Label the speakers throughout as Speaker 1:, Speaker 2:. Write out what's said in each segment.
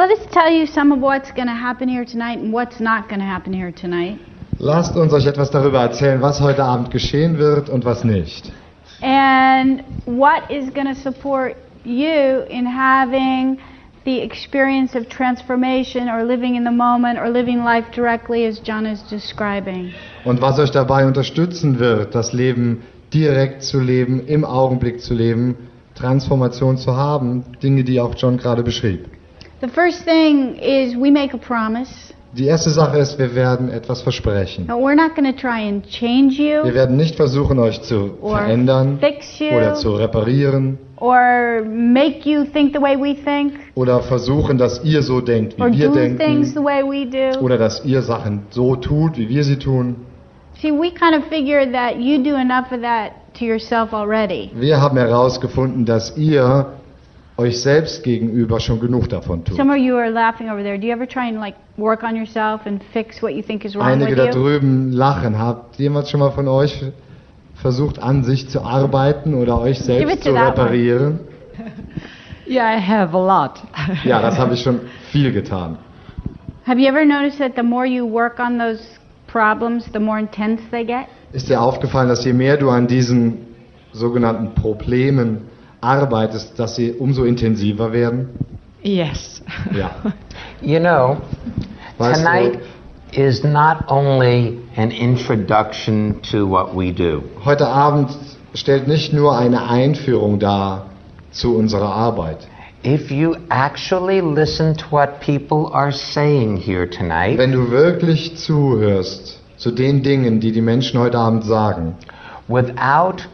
Speaker 1: Let us tell you some of what's going to happen here tonight and what's not going to happen here tonight.
Speaker 2: Lasst uns euch etwas darüber erzählen, was heute Abend geschehen wird und was nicht.
Speaker 1: And what is going to support you in having the experience of transformation or living in the moment or living life directly as John is describing.
Speaker 2: Und was euch dabei unterstützen wird, das Leben direkt zu leben, im Augenblick zu leben, Transformation zu haben, Dinge, die auch John gerade beschrieb.
Speaker 1: The first thing is we make a promise.
Speaker 2: Die erste Sache ist, wir werden etwas versprechen.
Speaker 1: We're not going to try and change
Speaker 2: Wir
Speaker 1: you
Speaker 2: werden nicht versuchen, euch zu
Speaker 1: or
Speaker 2: verändern
Speaker 1: fix you
Speaker 2: oder zu reparieren
Speaker 1: or make you think the way we think
Speaker 2: oder versuchen, dass ihr so denkt,
Speaker 1: or
Speaker 2: wie wir
Speaker 1: do things
Speaker 2: denken
Speaker 1: the way we do.
Speaker 2: oder dass ihr Sachen so tut, wie wir sie tun.
Speaker 1: See, we kind of figured that you do enough of that to yourself already.
Speaker 2: Wir haben herausgefunden, dass ihr euch selbst gegenüber schon genug davon tut.
Speaker 1: Some of you are laughing over there. Do you ever try and like work on yourself and fix what you think is wrong
Speaker 2: Einige da drüben lachen. Habt jemand schon mal von euch versucht, an sich zu arbeiten oder euch selbst zu reparieren?
Speaker 3: Yeah, I have a lot.
Speaker 2: Ja, das habe ich schon viel getan.
Speaker 1: Have you ever noticed that the more you work on those problems, the more intense they get?
Speaker 2: Ist dir aufgefallen, dass je mehr du an diesen sogenannten Problemen arbeitest, dass sie umso intensiver werden?
Speaker 3: Yes.
Speaker 2: Ja.
Speaker 4: You know,
Speaker 2: Weißt
Speaker 4: tonight
Speaker 2: du,
Speaker 4: is not only an introduction to what we do,
Speaker 2: heute Abend stellt nicht nur eine Einführung dar zu unserer Arbeit.
Speaker 4: if you actually listen to what people are saying here tonight,
Speaker 2: Wenn du wirklich zuhörst zu den Dingen, die die Menschen heute Abend sagen,
Speaker 4: without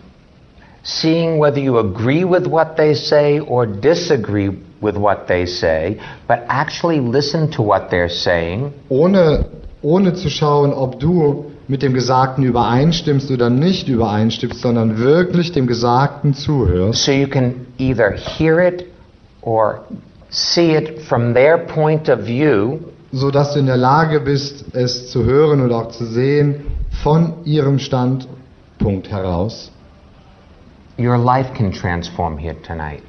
Speaker 4: seeing whether you agree with what they say or disagree with what they say, but actually listen to what they're saying,
Speaker 2: ohne, ohne zu schauen, ob du mit dem Gesagten übereinstimmst oder nicht übereinstimmst, sondern wirklich dem Gesagten zuhörst,
Speaker 4: so you can either hear it or see it from their point of view,
Speaker 2: so dass du in der Lage bist, es zu hören oder auch zu sehen von ihrem Standpunkt heraus,
Speaker 4: your life can transform here tonight.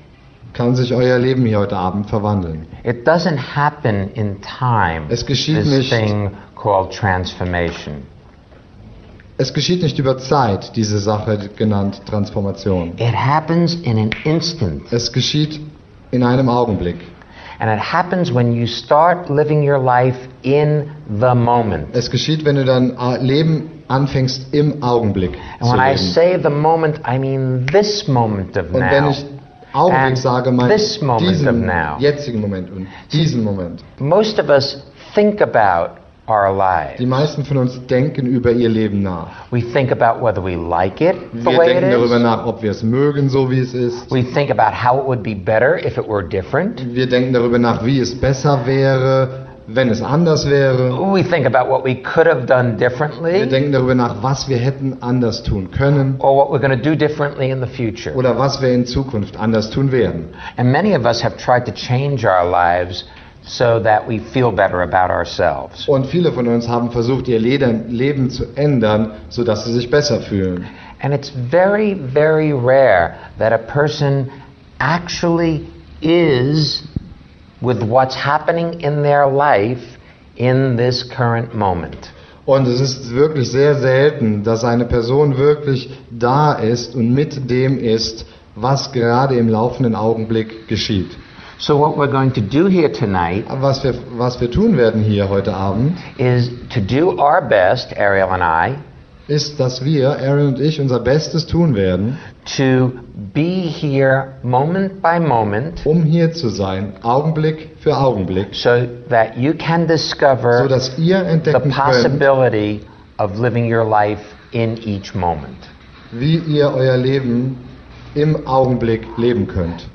Speaker 2: kann sich euer Leben hier heute Abend verwandeln.
Speaker 4: It doesn't happen in time,
Speaker 2: Es geschieht
Speaker 4: this
Speaker 2: nicht-
Speaker 4: thing called transformation.
Speaker 2: Es geschieht nicht über Zeit, diese Sache genannt Transformation.
Speaker 4: It happens in an instant.
Speaker 2: Es geschieht in einem Augenblick.
Speaker 4: And it happens when you start living your life in the moment.
Speaker 2: Es geschieht, wenn du dein äh, Leben anfängst im Augenblick
Speaker 4: And when I say the moment, I mean this moment of
Speaker 2: Und wenn
Speaker 4: now.
Speaker 2: ich Augenblick
Speaker 4: And
Speaker 2: sage, meine
Speaker 4: this moment of now.
Speaker 2: jetzigen Moment und diesen Moment.
Speaker 4: Most of us think about our
Speaker 2: Die
Speaker 4: lives.
Speaker 2: meisten von uns denken über ihr Leben nach.
Speaker 4: We think about whether we like it the
Speaker 2: Wir
Speaker 4: way it
Speaker 2: denken darüber
Speaker 4: is.
Speaker 2: nach, ob wir es mögen, so wie es ist.
Speaker 4: We think about how it would be better if it were different.
Speaker 2: Wir denken darüber nach, wie es besser wäre, wenn es anders wäre.
Speaker 4: We think about what we could have done
Speaker 2: Wir
Speaker 4: differently
Speaker 2: denken darüber nach, was wir hätten anders tun können
Speaker 4: or what we're going to do differently in the future.
Speaker 2: oder was wir in Zukunft anders tun werden.
Speaker 4: And many of us have tried to change our lives so that we feel better about ourselves.
Speaker 2: Und viele von uns haben versucht, ihr Leben zu ändern, sodass sie sich besser fühlen.
Speaker 4: And it's very, very rare that a person actually is with what's happening in their life in this current moment.
Speaker 2: Und es ist wirklich sehr selten, dass eine Person wirklich da ist und mit dem ist, was gerade im laufenden Augenblick geschieht.
Speaker 4: So, what we're going to do here tonight
Speaker 2: was wir, was wir tun werden hier heute Abend,
Speaker 4: is to do our best, Ariel and I,
Speaker 2: ist, dass wir, Aaron und ich, unser Bestes tun werden,
Speaker 4: to be here moment by moment
Speaker 2: um hier zu sein, Augenblick für Augenblick,
Speaker 4: so that you can
Speaker 2: so
Speaker 4: discover
Speaker 2: dass ihr
Speaker 4: the
Speaker 2: entdecken könnt,
Speaker 4: possibility of living your life in each moment.
Speaker 2: wie ihr euer Leben im Augenblick leben könnt.